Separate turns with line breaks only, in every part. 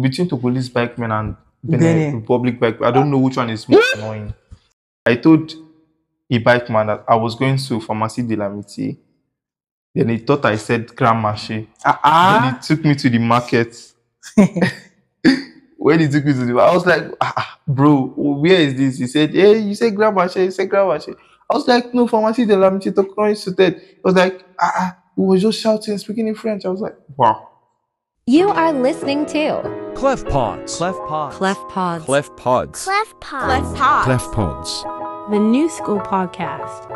between the police bikemen and Benin
Benin.
Republic bike, I don't know which one is more annoying. I told a bike man that I was going to Pharmacie de l'Amitié. Then he thought I said Grand Marché.
Ah,
Then
ah.
he took me to the market. when he took me to the I was like, ah, bro, where is this? He said, hey, you say Grand Marché, you say Grand Marché. I was like, no, Pharmacie de l'Amitié, Tokyo Institute. He said I was like, ah, ah, he was just shouting, speaking in French. I was like, wow.
You are listening to
Clef Pods.
Clef Pods.
Clef Pods.
Clef Pods.
Clef Pod.
Clef Pods.
Clef Pods.
The New School Podcast.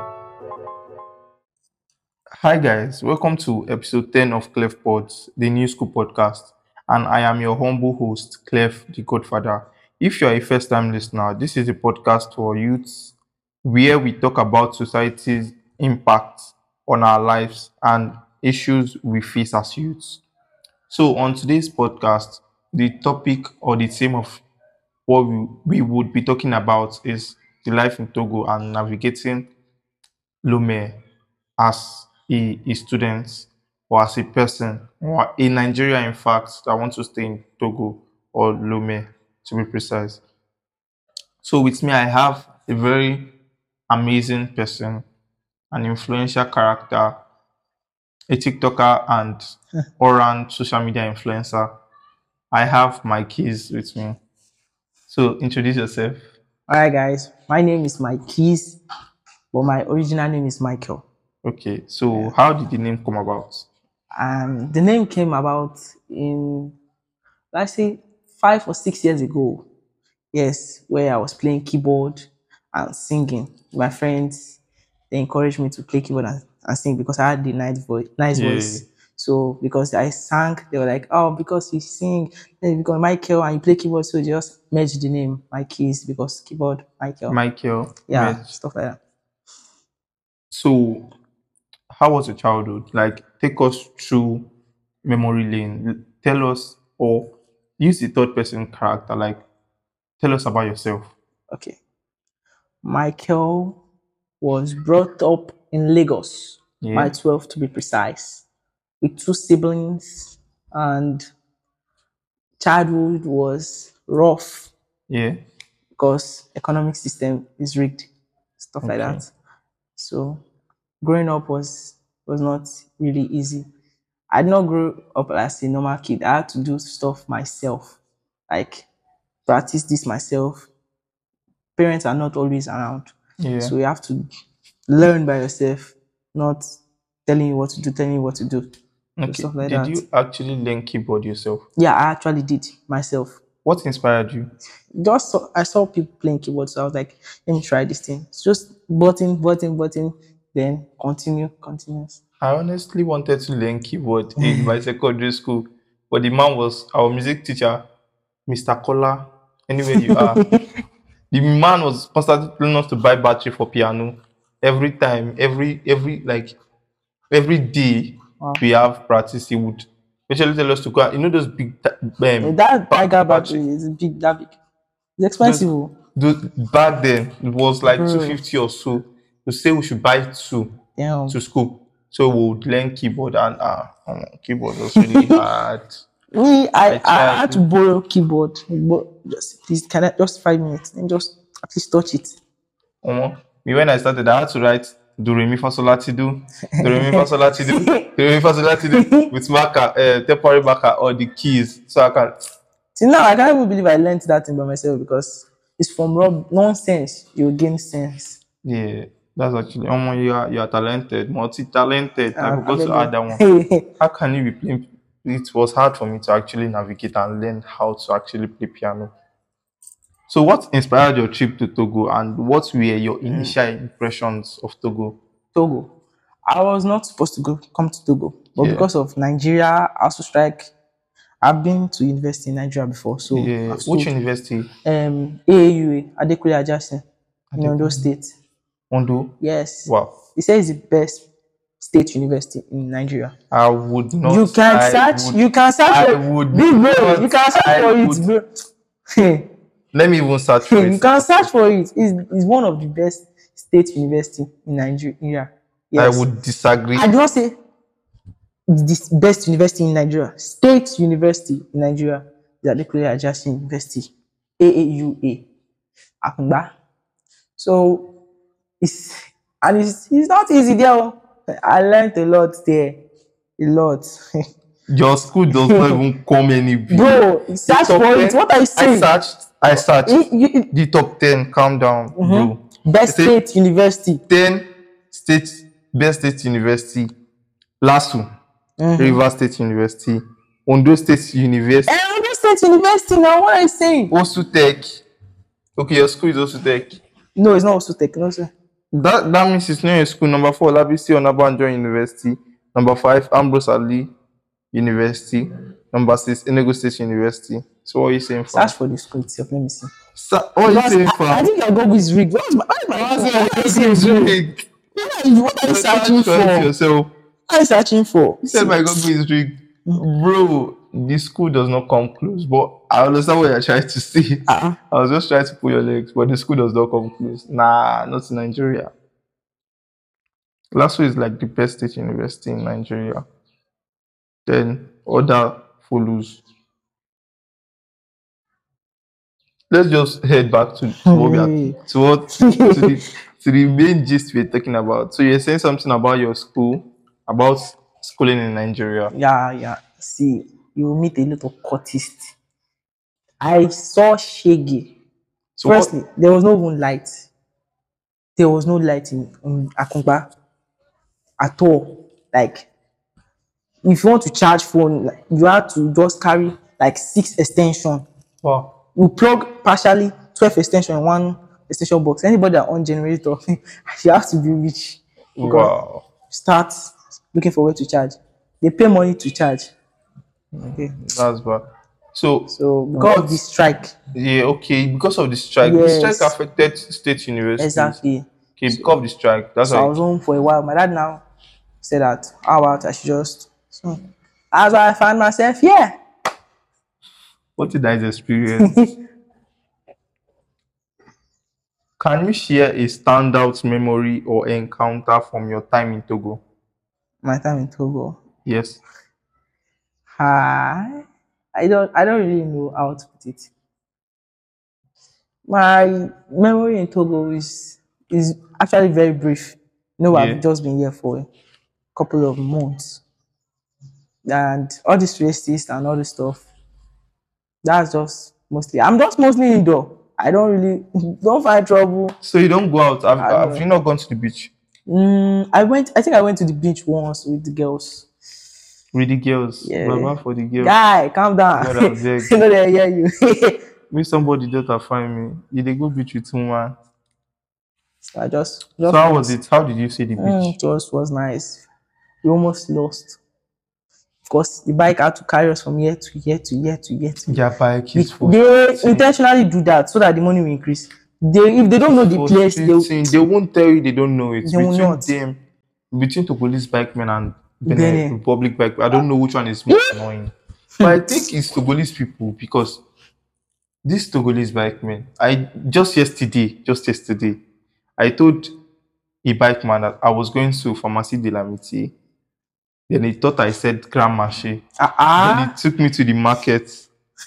Hi guys, welcome to episode 10 of Clef Pods, the new school podcast. And I am your humble host, Clef the Godfather. If you are a first time listener, this is a podcast for youths where we talk about society's impact on our lives and issues we face as youths. So, on today's podcast, the topic or the theme of what we, we would be talking about is the life in Togo and navigating Lome as a, a student or as a person or in Nigeria, in fact, that want to stay in Togo or Lome to be precise. So, with me, I have a very amazing person, an influential character, a TikToker, and all-round social media influencer. I have Mike Keys with me. So, introduce yourself.
All right, guys. My name is Mike Keys, but my original name is Michael.
Okay, so how did the name come about?
Um, the name came about in, let's say, five or six years ago. Yes, where I was playing keyboard and singing. My friends they encouraged me to play keyboard and, and sing because I had the nice voice. Nice
Yeah.
voice. So because I sang, they were like, "Oh, because you sing, then you Michael and you play keyboard." So just merged the name, Mike Keys, because keyboard Michael.
Michael.
yeah,
Med.
stuff like that.
So, how was your childhood? Like, take us through memory lane. Tell us, or use the third person character. Like, tell us about yourself.
Okay. Michael was brought up in Lagos,
Yeah.
by 12 to be precise, with two siblings, and childhood was rough
Yeah.
because economic system is rigged, stuff like that. So growing up was was not really easy. I did not grow up as a normal kid. I had to do stuff myself, like practice this myself. Parents are not always around.
Yeah.
So you have to learn by yourself, not telling you what to do, telling you what to do.
okay.
stuff like
Did
that.
you actually learn keyboard yourself?
Yeah, I actually did myself.
What inspired you?
Just saw, I saw people playing keyboard, so I was like, let me try this thing. It's just button, button, button, then continue, continuous.
I honestly wanted to learn keyboard in my secondary school, but the man was our music teacher, Mr. Kola. Anywhere you are, the man was constantly telling us to buy battery for piano every time, every every like every day
Wow.
we have practice. He would especially tell us to go. out- You know those big um,
that tiger
battery.
battery is big, that big. It's expensive. oh.
those, back then it was like
Bro.
two fifty or so. To say we should buy two
Damn.
to school, so we would learn keyboard and um, keyboard was really hard.
Me, I, I,
tried.
had to borrow keyboard. But just please, can I just five minutes and just at least touch it.
Omo, me when I started, I had to write do re mi fa sol la ti do, do re mi fa sol la ti do, do re mi fa sol la ti do with marker, uh, temporary marker or the keys, so I can.
See now, I can't even believe I learned that thing by myself because it's from rob nonsense. You gain sense.
Yeah, that's actually. Omo, you are you are talented, multi-talented. I
Ah,
forgot to add that one. How can you be playing? It was hard for me to actually navigate and learn how to actually play piano. So, what inspired your trip to Togo, and what were your initial impressions of Togo?
Togo. I was not supposed to go come to Togo, but
Yeah.
because of Nigeria I also strike, I've been to university in Nigeria before. So
Yeah,
I've
which university?
um AAUA, Adekunle Ajasin, in Ondo State.
Ondo.
Yes.
Wow.
He says it's the best state university in Nigeria.
I would not.
you can
I
search.
would-
you can search.
I
for-
would
Big bro,
not-
you can search
I
for
would-
it, bro.
Let me even search for
you
it.
can search for it. It's, it's one of the best state university in Nigeria. Yes.
I would disagree.
I do not say the best university in Nigeria. State university in Nigeria. the Adekunle Ajasin University, AAUA, Akungba. So it's and it's, it's not easy there. oh. I learned a lot there, a lot.
Your school does not even come any.
Bro, search for it. What are you
I
saying?
searched. I start
You- you-
the top ten. Calm down, bro.
Best
Say-
State University.
Ten state best state university. LASU,
Mm-hmm.
River State University, Ondo State University,
And Ondo State University now, what are you saying?
Osutech. Okay, your school is Osutech.
No, it's not also tech. No, sir.
That that means it's not your school. Number four, Labisi Onabanjo University. Number five, Ambrose Ali University. Number six, Enugu State University. So what are you saying for?
Search for the school itself. Let me see.
Sa- what are you saying
I,
for?
I think your Google is rigged. What is my, what is my,
Google is
rigged? What are you, what are you searching for?
yourself.
What are you searching for?
You said my Google is rigged. Bro, the school does not come close. But I understand what you're trying to say.
Uh-uh.
I was just trying to pull your legs, but the school does not come close. Nah, not in Nigeria. LASU is like the best state university in Nigeria. Then other follows. Let's just head back to, to what we are to what to the to the main gist we're talking about. So you're saying something about your school, about schooling in Nigeria.
Yeah, yeah. See, you meet a lot of cultists. I saw Shaggy.
So what-
Firstly, there was no even light. There was no light in, in Akungba at all. Like, if you want to charge phone, you have to just carry like six extension.
wow.
You plug partially 12 extension in one extension box. Anybody that on generator, you have to be rich. Because
Wow.
Start looking for where to charge. They pay money to charge. Okay.
That's bad. So
So because of the strike,
Yeah, okay. Because of the strike, the strike affected state universities.
exactly.
Okay, because of the strike, that's
So I was home for a while. My dad now said that how about I should just so why I find myself here.
What did I experience? Can you share a standout memory or encounter from your time in Togo?
My time in Togo.
Yes.
Hi. I don't I don't really know how to put it. My memory in Togo is is actually very brief. You know,
Yeah.
I've just been here for a couple of months. And all this racist and all this stuff. That's just mostly I'm just mostly indoor. I don't really don't find trouble.
So you don't go out. Have, have you not gone to the beach
Mm, I went I think I went to the beach once with the girls.
with the girls?
Yeah.
Baba for the girls.
Guy, calm down.
God,
you know they hear you.
Make somebody that find me. You they go beach with woman.
So I just,
So how was it? How did you see the beach?
Mm, it was was nice. We almost lost. Of course, the bike had to carry us from here to here to here to here to
Yeah, bike is for
They intentionally do that so that the money will increase. They if they don't know the place, they will-.
They won't tell you they don't know it.
They will
between
not.
them, between Togolese bikemen and Benin. Republic bike, I don't know which one is more annoying. But I think it's Togolese people because these Togolese bikemen, I just yesterday, just yesterday, I told a bikeman that I was going to Pharmacie de l'Amitié. Then he thought I said Grand Marché.
Ah,
Then
ah.
he took me to the market.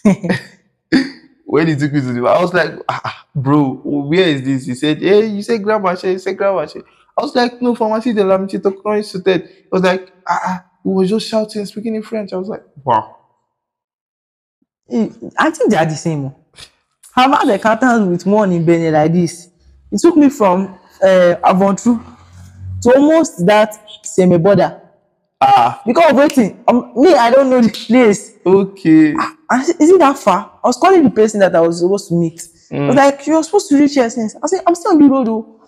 when he took me to the I was like, ah, ah, bro, where is this? He said, hey, you say Grand Marché, you say Grand Marché. I was like, no, pharmacy de la Amitié, Tokyo Institute. He was like, ah, he was just shouting, speaking in French. I was like, wow.
I think they are the same. oh. I've had encounters with one in Benin like this. It took me from uh, to almost that same border.
Ah,
Because of waiting, um, me, I don't know the place.
okay.
I said, is it that far? I was calling the person that I was supposed to meet. I
Mm.
was like, you're supposed to reach here since. I said, I'm still on the road though.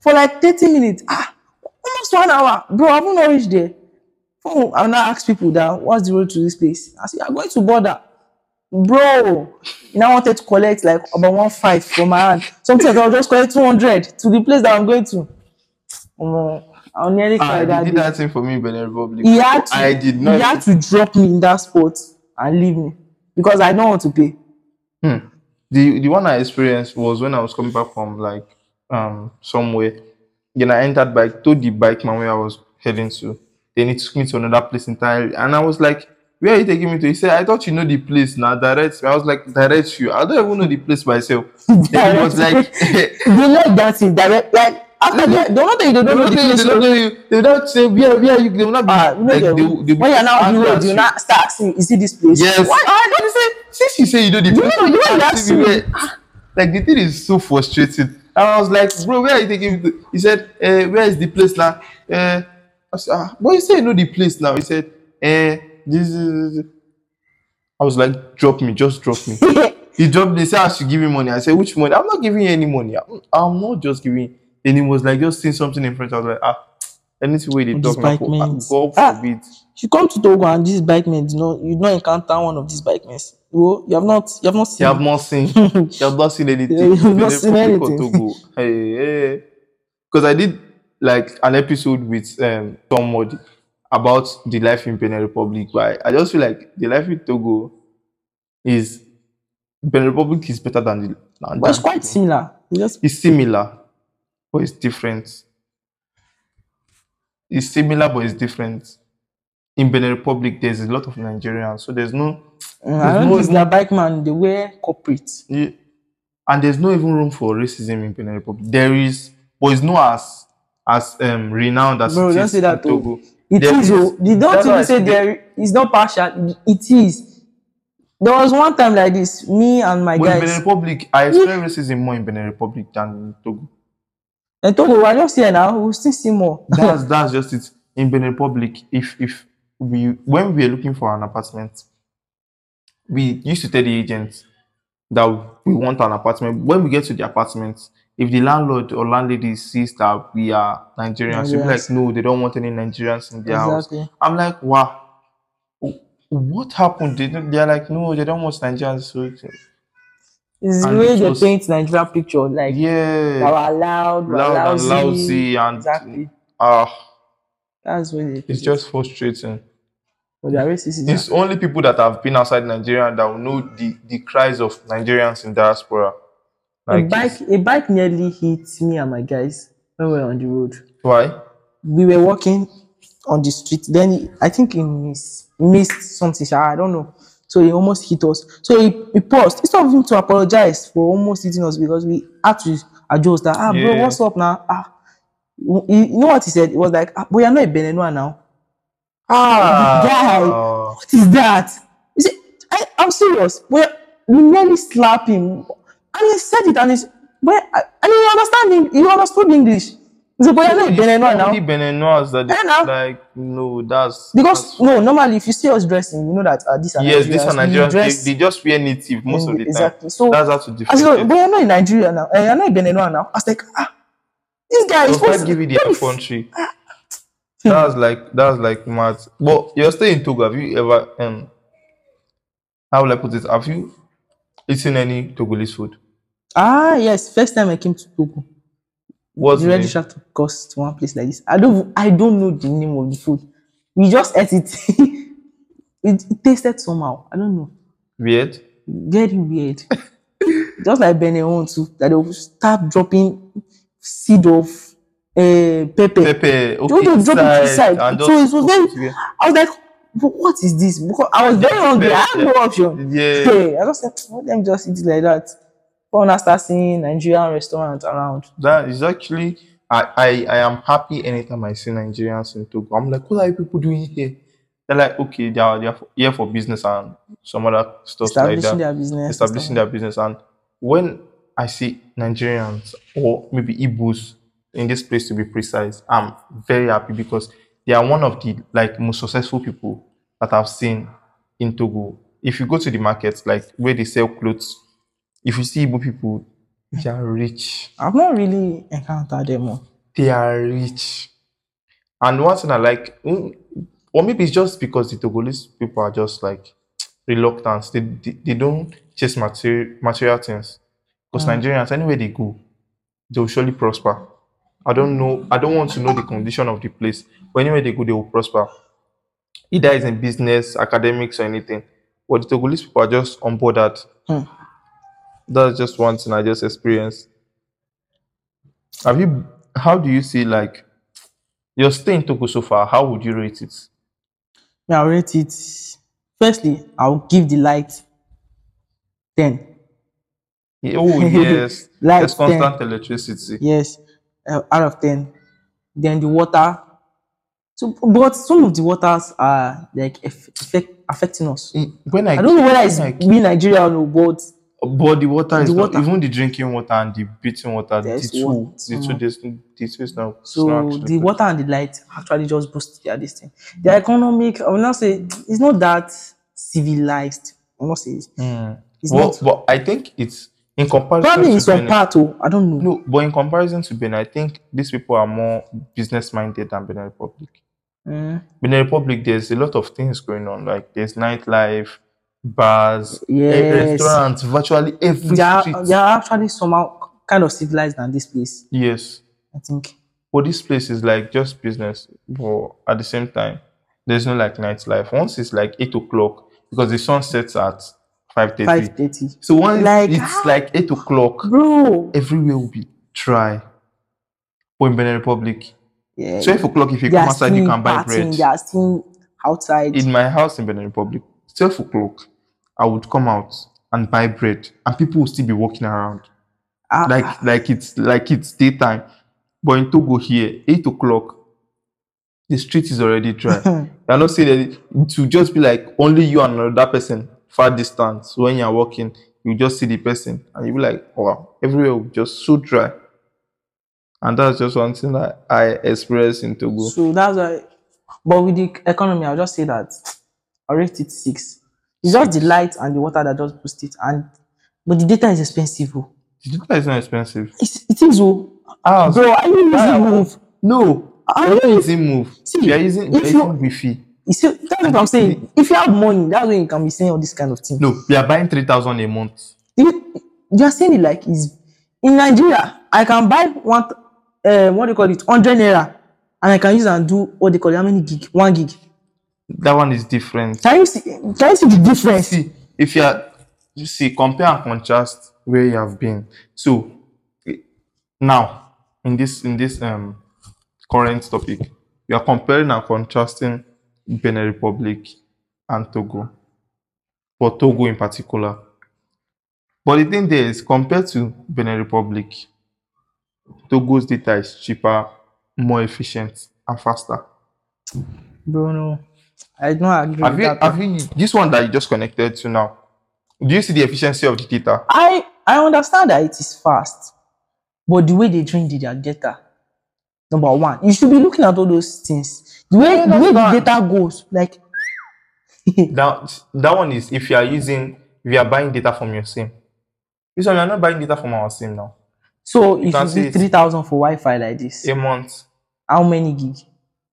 For like 30 minutes. Ah, almost one hour. Bro, I haven't not reached there. Oh, I'm now ask people that what's the road to this place? I said, you're going to border. Bro, you I wanted to collect like about one five from my hand. Sometimes I'll just collect 200 to the place that I'm going to. Um, I'll nearly
Ah,
cry
he
that
did
day.
that thing for me in Benin Republic.
He had to,
I did not.
He had to drop me in that spot and leave me because I don't want to pay.
Hmm. The the one I experienced was when I was coming back from like um somewhere. Then I entered bike, told the bike man where I was heading to. Then he took me to another place entirely. And I was like, where are you taking me to? He said, I thought you know the place now. Direct. I was like, direct you. I don't even know the place myself. Then he was like,
like that thing direct like after that the one thing they don't know the
they
place
don't, they, they don't say where where you they will not be
ah you know
like
the-
they, they,
when you're now on the road you. now start asking is it this place?
Yes.
Why?
Ah then he say since you say you know the
You
place
know, you know
ask
that's
me like the thing is so frustrating. And I was like bro where are you taking me to? He said eh where is the place now? Eh I said ah but you say you know the place now. He said eh this is I was like drop me just drop me. He dropped me he said I should give him money. I said which money? I'm not giving you any money. I'm, I'm not just giving then it was like just seeing something in French I was like ah anything way they
On
talk
this
now
bike
for-
mans.
God
Ah.
forbid
you come to Togo and these bike men you know you don't encounter one of these bike men well you have not you have not seen
You
seen
have not seen. you have not seen anything.
You have not seen anything.
Togo. Hey, hey. Because I did like an episode with um somebody about the life in Benin Republic. But I, I just feel like the life in Togo is Benin Republic is better than the. Than,
but it's quite
Togo.
similar you just
It's similar, but it's different. It's similar, but it's different. In Benin Republic, there's a lot of Nigerians, so there's no
uh, I don't
no
think it's their bike man they wear corporate
Yeah. And there's no even room for racism in Benin Republic. There is, but it's not as as um renowned as
Bro,
it
don't say that.
Togo.
It is.
is-
oh. Don't even say there is not partial. It is. There was one time like this, me and my
But in Benin. Republic, I experience racism more in Benin Republic than in Togo.
And Togo, we're just here now. We'll still see more.
That's that's just it. In Benin Republic, if if we when we were looking for an apartment, we used to tell the agent that we want an apartment. When we get to the apartment, if the landlord or landlady sees that we are Nigerians, we'll be like, no, they don't want any Nigerians in their house. I'm like, wow. What happened? They, they're like, no, they don't want Nigerians. So,
It's the
And
way
it
they paint Nigeria picture. Like,
yeah,
we're loud, we're
loud and
lousy.
lousy, and
Exactly.
ah,
That's when it
it's just frustrating.
But they're racist.
It's only people that have been outside Nigeria that will know the, the cries of Nigerians in diaspora.
A bike, a bike nearly hit me and my guys when we were on the road.
why?
we were walking on the street. Then I think he missed, missed something. I don't know. So he almost hit us. So he, he paused. Instead of him to apologize for almost hitting us because we had to adjust that. Ah, bro,
Yeah.
what's up now? Ah, you you know what he said? It was like, ah, but you're not a Beninois now.
Ah,
Guy.
uh,
What is that? You see, I, I'm serious. We we nearly slap him, and he said it, and he's but I, and you understand him. He understood English. Said, but a Beninois now.
only Beninois that they, like, no, that's
Because
that's-
no, normally if you see us dressing, you know that uh, these are
yes, these are
Nigerians. Dress
They, they just wear native most
in-
of the time.
exactly. So
That's how to differentiate.
but you're not in Nigeria now. Uh, you're not in Benin now. I was like, ah, this guy is supposed to
give you the country? That's like that's like mad. But you're staying in Togo. Have you ever um how will I put it? Have you eaten any Togolese food?
Ah, yes. First time I came to Togo,
What's
already
name?
tried to cost to one place like this. I don't, I don't know the name of the food. We just ate it. it, it tasted somehow. I don't know.
Weird.
Very weird. just like Benin too. That they will start dropping seed of uh, pepper.
Pepper. Okay,
Don't drop it inside.
and
So it was very-. I was like, "But what is this? Because I was very hungry. I had no option.
Yeah.
Hey, I just said, let them just eat it like that. When I start seeing Nigerian restaurants around.
That is actually I, I I am happy anytime I see Nigerians in Togo. I'm like, what are you people doing here? They're like, okay, they are, they are here for business and some other stuff like that.
establishing their business. and
establishing their business. And when I see Nigerians or maybe Igbos in this place to be precise, I'm very happy because they are one of the like most successful people that I've seen in Togo. If you go to the markets, like where they sell clothes, if you see Igbo people, they are rich.
I've not really encountered them. oh.
They are rich. And one thing I like, mm, or maybe it's just because the Togolese people are just like reluctant. They, they, they don't chase material, material things. Because Nigerians, anywhere they go, they will surely prosper. I don't know, I don't want to know the condition of the place. But anywhere they go, they will prosper. Either it's in business, academics, or anything. But the Togolese people are just on board that.
Hmm.
That's just one thing I just experienced. Have you, how do you see like, your stay in Togo so far, how would you rate it?
Yeah, I rate it. Firstly, I'll give the light 10.
Oh yes, there's constant electricity.
Yes, uh, out of 10. Then the water. So, but some of the waters are like affecting us.
Mm, When I,
I don't know whether it's
I-
we Nigeria or no, but
but the water is
The
not, even the drinking water and the bathing water. The
There's
two, the two, there's, the two is not. it's not
so the
good.
water and the light actually just boost their this thing. The economic, I will not say it's not that civilized. I will not say it's, it's
Well,
not.
but I think it's in comparison.
Probably in
to
some
Benin-
part, oh, I don't know.
No, but in comparison to Benin, I think these people are more business minded than Benin Republic.
Mm.
Benin Republic, there's a lot of things going on. Like there's nightlife, bars, eh,
Yes.
restaurants, virtually every
They are,
street.
they are actually somehow kind of civilized than this place.
Yes.
I think.
But this place is like just business. But at the same time, there's no like nightlife. Once it's like eight o'clock, because the sun sets at five thirty.
Five thirty.
So once
Like,
it's
ah.
like eight o'clock,
Bro.
everywhere will be dry. But in Benin Republic,
Yeah.
twelve o'clock if you come outside, you can buy
partying,
bread.
They are still outside.
in my house in Benin Republic, 12 o'clock, I would come out and buy bread, and people will still be walking around
Ah,
like like it's like it's daytime. But in Togo here, 8 o'clock, the street is already dry. You're not saying that it to just be like only you and another person far distance. When you're walking, you just see the person and you be like, wow, everywhere will just so dry. And that's just one thing that I experienced in Togo.
So that's why. But with the economy, I'll just say that I rate it six. It's just the light and the water that just boost it. And but the data is expensive. Oh.
The data is not expensive.
It's, it is oh.
Ah,
Bro, are you using
Ah,
Moov?
No, you're not using Moov.
See,
you're using,
if
you're
you-
using Wi-Fi.
You see, that's what I'm saying. If you have money, that's when you can be saying all this kind of thing.
No, we are buying three thousand a month.
You, you are saying it like is in Nigeria, I can buy one uh, what do you call it, hundred naira, and I can use and do what they call it, how many gig? One gig.
That one is different.
Can you see can you see the difference?
See, if you are, you see, compare and contrast where you have been. So now, in this in this um current topic, we are comparing and contrasting Benin Republic and Togo, but Togo in particular. But the thing there is, compared to Benin Republic, Togo's data is cheaper, more efficient, and faster.
Bro, no. I don't agree
Have
with
you,
that.
have you, this one that you just connected to now? Do you see the efficiency of the data?
I I understand that it is fast, but the way they drain the- their data, number one, you should be looking at all those things. The way the way the data goes, like
That that one is if you are using, if you are buying data from your SIM. This one, we are not buying data from our SIM now.
so if
can
you
see
three thousand for Wi-Fi like this,
A month.
how many gig?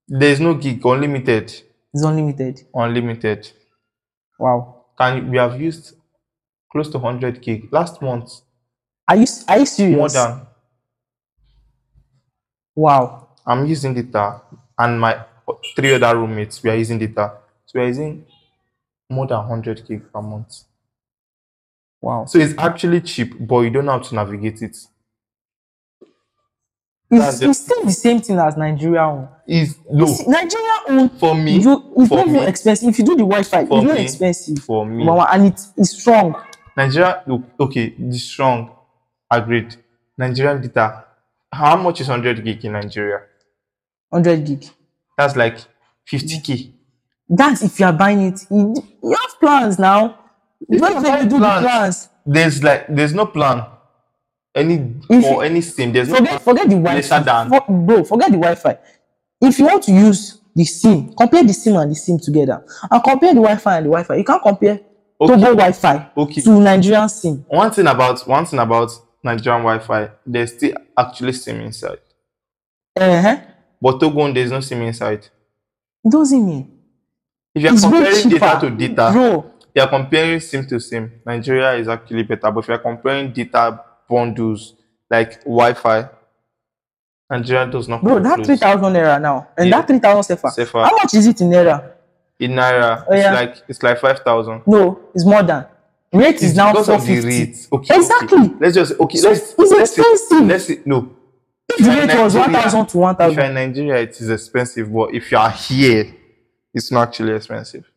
There is no gig, unlimited.
It's unlimited.
Unlimited.
Wow.
Can we have used close to 100 gig last month?
Are you are you serious?
More than
wow.
I'm using data, uh, and my three other roommates we are using data. Uh, so we are using more than 100 gig per month.
Wow.
So it's actually cheap, but you don't have to navigate it.
It's, it's still the same thing as Nigeria own.
Is no
Nigeria own
for me.
you it's
for
not even expensive. If you do the Wi-Fi, it's not expensive.
for me.
One, and it is strong.
Nigeria, look, okay, the strong, agreed. Nigerian data, how much is 100 gig in Nigeria?
100 gig.
That's like 50k.
That's if you are buying it. You, you have plans now. When
you
do the
plans,
plans,
There's like, there's no plan. Any
If
or any SIM, there's
forget
plan.
forget the Wi-Fi.
than-
For- bro, forget the Wi-Fi. If you want to use the SIM, compare the SIM and the SIM together, and compare the Wi-Fi and the Wi-Fi. You can't compare
Okay.
Togo Wi-Fi
Okay.
to Nigerian SIM.
One thing about one thing about Nigerian Wi-Fi, there's still actually SIM inside.
Uh-huh.
But Togo, there's no SIM inside.
It doesn't mean
If you're
it's
comparing data to data,
bro.
you're comparing SIM to SIM. Nigeria is actually better, but if you're comparing data bundles like Wi-Fi, Nigeria does not.
Bro, that three thousand naira now, and
Yeah.
that three thousand CFA.
CFA.
How much is it in naira?
in naira,
Oh, yeah.
it's like it's like five thousand.
No, it's more than. Rate is
It's
now
because
four fifty.
Okay,
Exactly.
Okay. Let's just okay.
So
let's
it's
let's
expensive.
let's say no.
If the rate was thousand to one
If you're
thousand.
in Nigeria, it is expensive, but if you are here, it's not actually expensive.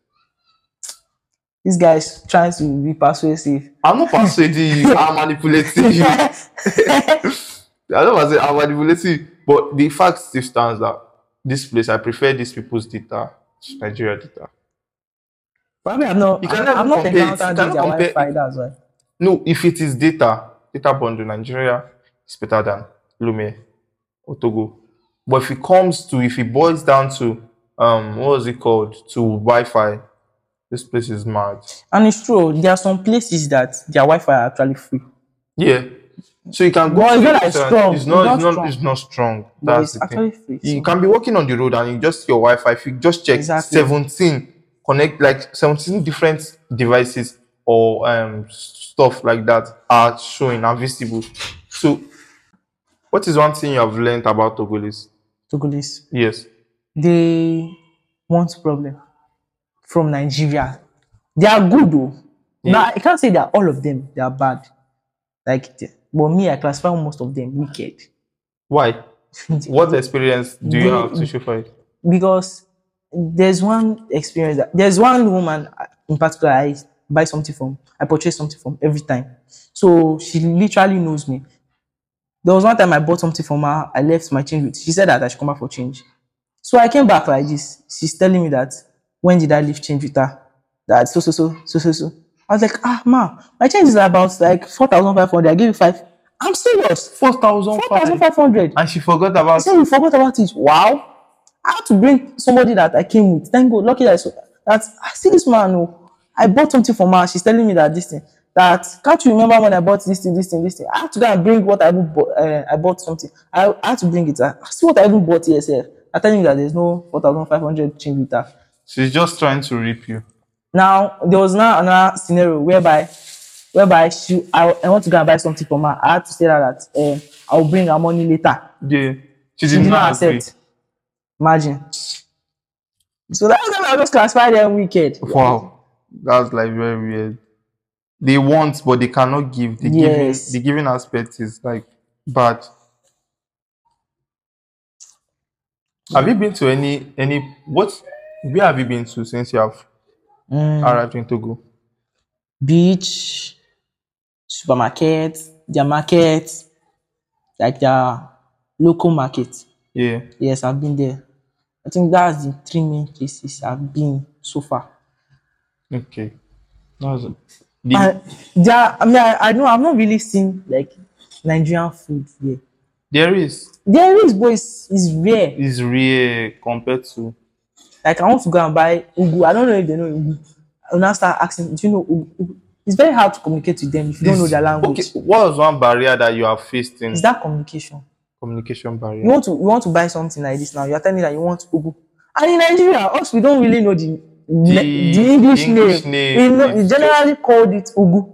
This guy is trying to be persuasive.
I'm not persuading you. I'm manipulating you. I don't want to say I'm manipulating, but the fact still stands that this place, I prefer these people's data to Nigeria data.
Probably I'm not.
You can
I'm, I'm not
compare it. You
encountered
cannot
their
compare-
Wi-Fi. That's why.
No, if it is data, data bundle, Nigeria is better than Lome or Togo. But if it comes to, if it boils down to, um, what was it called? To Wi-Fi, this place is mad.
And it's true. There are some places that their Wi-Fi are actually free,
Yeah. So you can go.
But it's not strong.
It's not.
It's
It's
not
not. It's not strong. That's
it's
the thing.
free.
You can be walking on the road and you just your Wi-Fi. If you just check
Exactly.
17 connect like 17 different devices or um stuff like that are showing are visible. So, what is one thing you have learned about Togolese?
Togolese,
Yes.
they want problem from Nigeria. They are good though. Now I can't say that all of them they are bad. Like, but me, I classify most of them wicked.
Why? What experience do you
They-
have to show for it?
because there's one experience that there's one woman uh, in particular I buy something from, I purchase something from every time. So she literally knows me. There was one time I bought something from her, I left my change with. She said that I should come back for change. So I came back like this. She's telling me that when did I leave change with her? That so so so so so so. I was like, ah ma, my change is about like four thousand five hundred. I gave you five. I'm serious.
4,000
Four thousand five hundred.
And she forgot about
said we forgot about it. Wow. I had to bring somebody that I came with. Thank God. Lucky that I, saw, that I see this man. Oh, I bought something for her. She's telling me that this thing. That can't you remember when I bought this thing, this thing, this thing? I had to go and bring what I bought. Uh, I bought something. I, I had to bring it. I see what I even bought here. I telling you that there's no four thousand five hundred change with her.
She's just trying to rip you.
Now there was now another scenario whereby whereby she I, I want to go and buy something from her. I had to say that, that um, I'll bring her money later.
Yeah. She
She
did
did
not
not
agree.
accept. Imagine. So that's why I just classify them wicked.
Wow, that's like very weird. They want, but they cannot give. The
Yes.
giving, the giving aspect is like bad. Have you been to any any what? Where have you been to since you have
Mm,
arrived in Togo?
beach, supermarket, their market, like their local market.
Yeah.
Yes, I've been there. I think that's the three main places I've been so far.
Okay. That's the,
there, I mean, I, I know I've not really seen like Nigerian food here.
there is
There is, but it's, it's rare.
It's rare compared to
Like I want to go and buy ugu. I don't know if they know ugu. I will now start asking, do you know ugu? It's very hard to communicate with them if you don't know their language.
Okay, what was one barrier that you have faced in
It's that communication.
communication barrier?
You want to you want to buy something like this now. You are telling me that you want ugu. And in Nigeria, us we don't really know the the, the English,
English
name.
name
We, know, we generally called it ugu.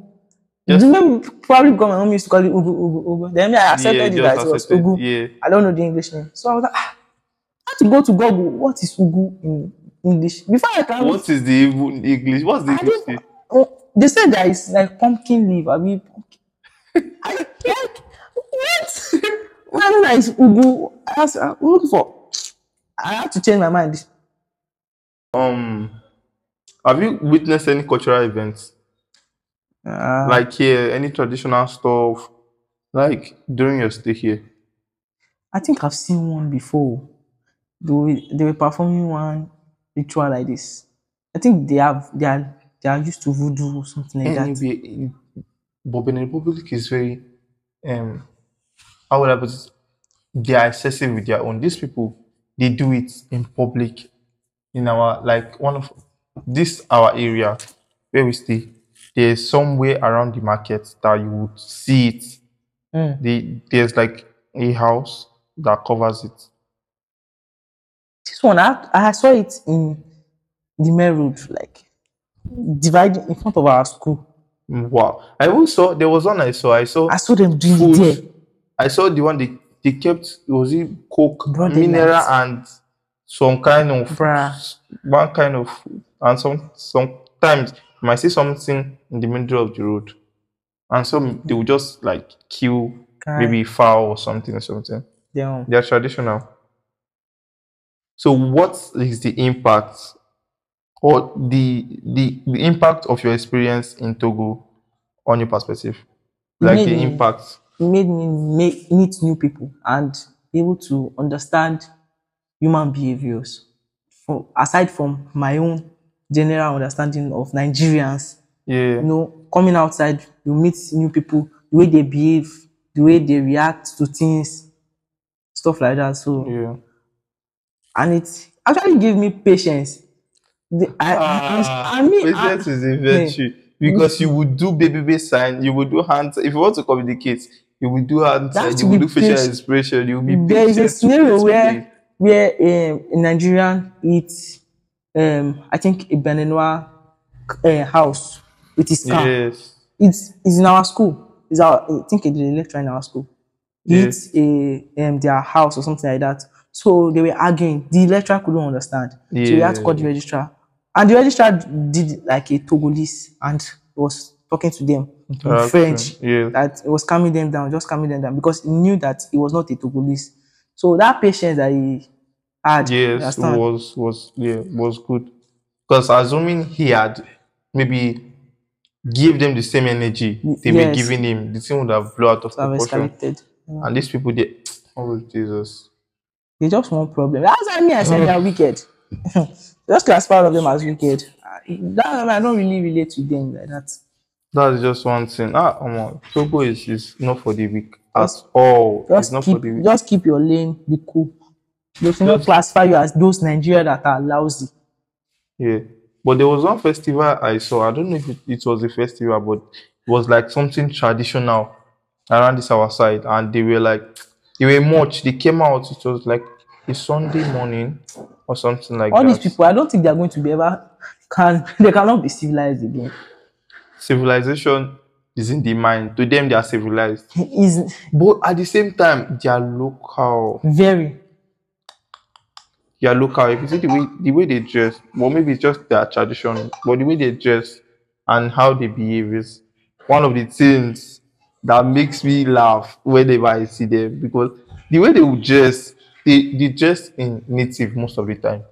Do you remember probably because my mom used to call it ugu ugu ugu. Then I accepted it
just
that it was
accepted,
ugu.
Yeah.
I don't know the English name. So I was like, ah, to go to Google. What is ugu in English? Before I can
What is the English? What's the English?
they said that it's like pumpkin leaf. I mean, pumpkin. I like what? That it's ugu. I was uh, looking for. I had to change my mind.
Um, have you witnessed any cultural events
Uh,
like here? Any traditional stuff like during your stay here?
I think I've seen one before. They were, they were performing one ritual like this. I think they have they are they are used to voodoo or something like that.
Anyway, but Benin Republic is very um how would I put it? They are excessive with their own. These people they do it in public in our like one of this our area where we stay. There's somewhere around the market that you would see it.
Mm.
The, there's like a house that covers it.
This one I, I saw it in the main road, like dividing in front of our school.
Mm, wow. I also saw there was one I saw. I saw
I saw them doing it there.
I saw the one they, they kept was it coke,
Broad
mineral and some kind of
Bruh.
one kind of and some sometimes you might see something in the middle of the road. And some they will just like kill
Guy,
maybe fowl or something or something.
damn.
They are traditional. So what is the impact or the the the impact of your experience in Togo on your perspective, like the
me-
impact.
it made me make, meet new people and be able to understand human behaviors. For, aside from my own general understanding of Nigerians,
Yeah,
you know, coming outside, you meet new people, the way they behave, the way they react to things, stuff like that. So,
yeah.
And it actually gave me patience. The, I, I, I mean, I-
patience is a virtue because you would do baby baby sign, you would do hands. If you want to communicate, you will do hand
That
sign, you will
be
do facial
patient.
expression, you will be patient.
there is a scenario where where um, a Nigerian eats um I think a Beninois uh, house with his car.
Yes.
It's it's in our school. It's our I think it's a lecturer in our school.
Yeah.
eats a um their house or something like that. So they were arguing. The lecturer couldn't understand. So he had to call the registrar. And the registrar did like a Togolese and was talking to them in French
yeah.
that it was calming them down, just calming them down because he knew that he was not a Togolese. So that patience that he had,
Yes, was was yeah was good. Because assuming he had maybe give them the same energy they were
Yes.
giving him, the thing would have blown out of
have
proportion. And these people, they oh Jesus,
They just want problem. That's why me I said they're wicked. just classify all of them as wicked. I- That, I don't really relate to them like that.
that's just one thing. Ah, um, Togo is is not for the weak at
Just-
all. It's
Just
not
keep
for the weak.
just keep your lane, be cool. They should not classify you as those Nigeria that are lousy.
Yeah. But there was one festival I saw. I don't know if it, it was a festival, but it was like something traditional around this our side. And they were like, they were much. They came out. It was like a Sunday morning or something like that.
All
that.
these people, I don't think they're going to be ever can they cannot be civilized again.
Civilization is in the mind. To them, they are civilized.
Is
But at the same time, they are local.
very
They are local. If you see the way the way they dress, well, maybe it's just their tradition, but the way they dress and how they behave is one of the things that makes me laugh whenever I see them because the way they would dress, they, they dress in native most of the time.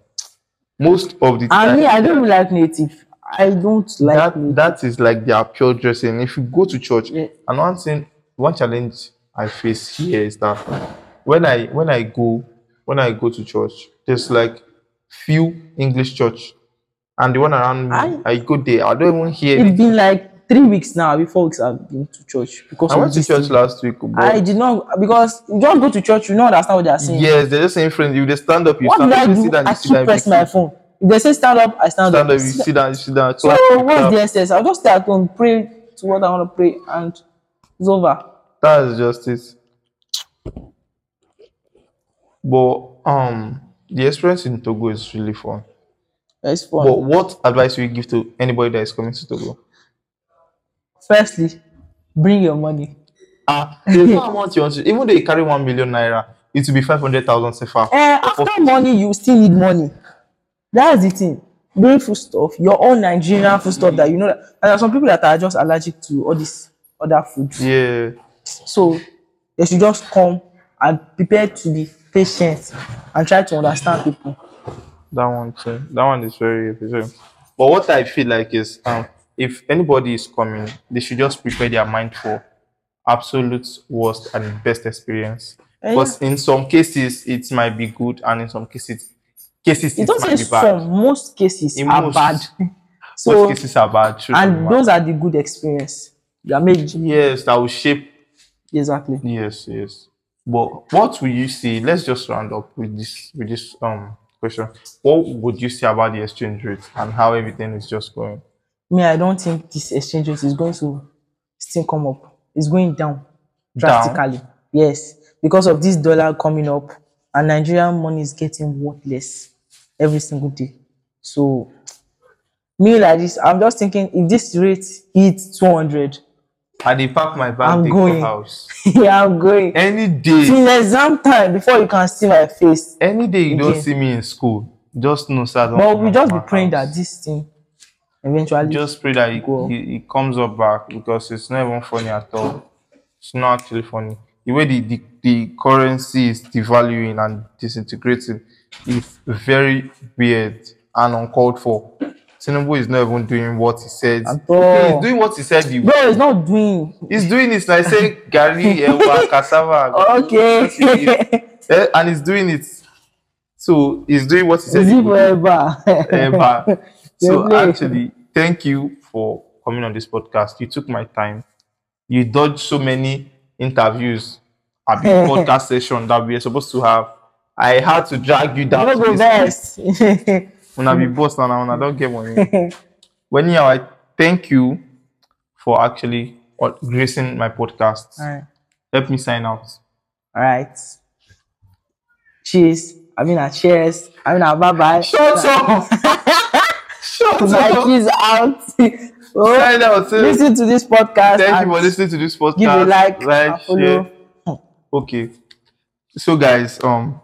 Most of the time.
I mean, I don't like native. I don't like
that
native.
that is like their pure dressing. If you go to church,
Yeah.
and one thing, one challenge I face here is that when I when I go when I go to church, there's like few English church, and the one around me,
I-
I, go there. I don't even hear.
It's
it.
been like three weeks now, before weeks I've been to church because
I went to church
thing.
last week, but
I did not because you don't go to church, you don't understand what they are saying.
yes, they're just saying friends. You just stand up, you
what
stand up,
I
you
do?
sit down,
I
you sit
keep
down,
press my phone. If they say stand up, I stand,
stand
up.
up, you sit down, you sit down.
So what's the essence? I'll just stay at home, pray to what I want to pray, and it's over.
That's just it. But um, the experience in Togo is really fun.
It's fun.
But what advice will you give to anybody that is coming to Togo?
Firstly, bring your money.
Ah, there's no amount you want to. Even though you carry one million naira, it will be five hundred thousand CFA.
Eh, after money, you still need money. That's the thing. Bring food stuff, your own Nigerian food stuff that you know. That, and there are some people that are just allergic to all this other food.
Yeah,
So they should just come and prepare to be patient and try to understand people.
that one too. That one is very efficient. But what I feel like is, um, if anybody is coming, they should just prepare their mind for absolute worst and best experience.
Eh,
Because in some cases it might be good, and in some cases, cases
It
it, might be bad.
some. Most cases
In
are
most.
bad.
Most
so
cases are bad. truth of the
and those are the good experience. They are made
yes, that will shape
exactly.
Yes, yes. But what will you see? Let's just round up with this with this um question. What would you say about the exchange rate and how everything is just going?
Me, I don't think this exchange rate is going to still come up. It's going down drastically. Yes, because of this dollar coming up, and Nigerian money is getting worthless every single day. So, me like this, I'm just thinking if this rate hits 200,
I dey pack my bag,
I'm
dey
going.
go house.
yeah, I'm going.
Any day,
Till exam time before you can see my face.
any day you don't see me in school, just know sir.
But we just be praying that this thing eventually.
just pray that it,
Go.
it, it comes up back because it's not even funny at all. It's not actually funny. The way the, the, the currency is devaluing and disintegrating is very weird and uncalled for. Tinubu is not even doing what he said.
At
Okay,
all.
he's doing what he said. He,
Bro, it's not doing.
he's doing it like say garri, Ewa, Cassava.
Okay.
Eh, and he's doing it. So he's doing what he said.
Is
he
forever?
ever. So actually, thank you for coming on this podcast. You took my time. You dodged so many interviews at the podcast session that we are supposed to have. I had to drag you down. To
go best.
When I be boss when I don't get money. But anyhow, I thank you for actually uh, gracing my podcast.
All right.
Help me sign out.
All right. Cheers. I mean, cheers. I mean, bye bye.
Shut up!
Nike's out. oh,
Sign out.
listen to this podcast.
Thank you for listening to this podcast.
Give a like,
like,
follow.
share. Okay. So guys, um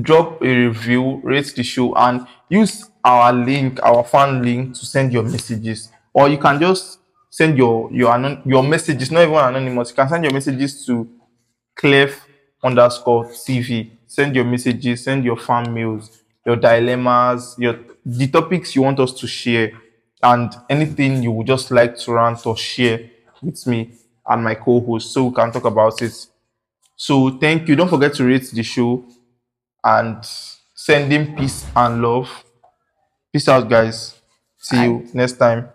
drop a review, rate the show, and use our link, our fan link to send your messages. Or you can just send your your anon- your messages, not even anonymous. You can send your messages to Clef underscore TV. Send your messages, send your fan mails, your dilemmas, your the topics you want us to share, and anything you would just like to rant or share with me and my co-host so we can talk about it. So thank you. Don't forget to rate the show and send in peace and love. Peace out, guys. See you next time.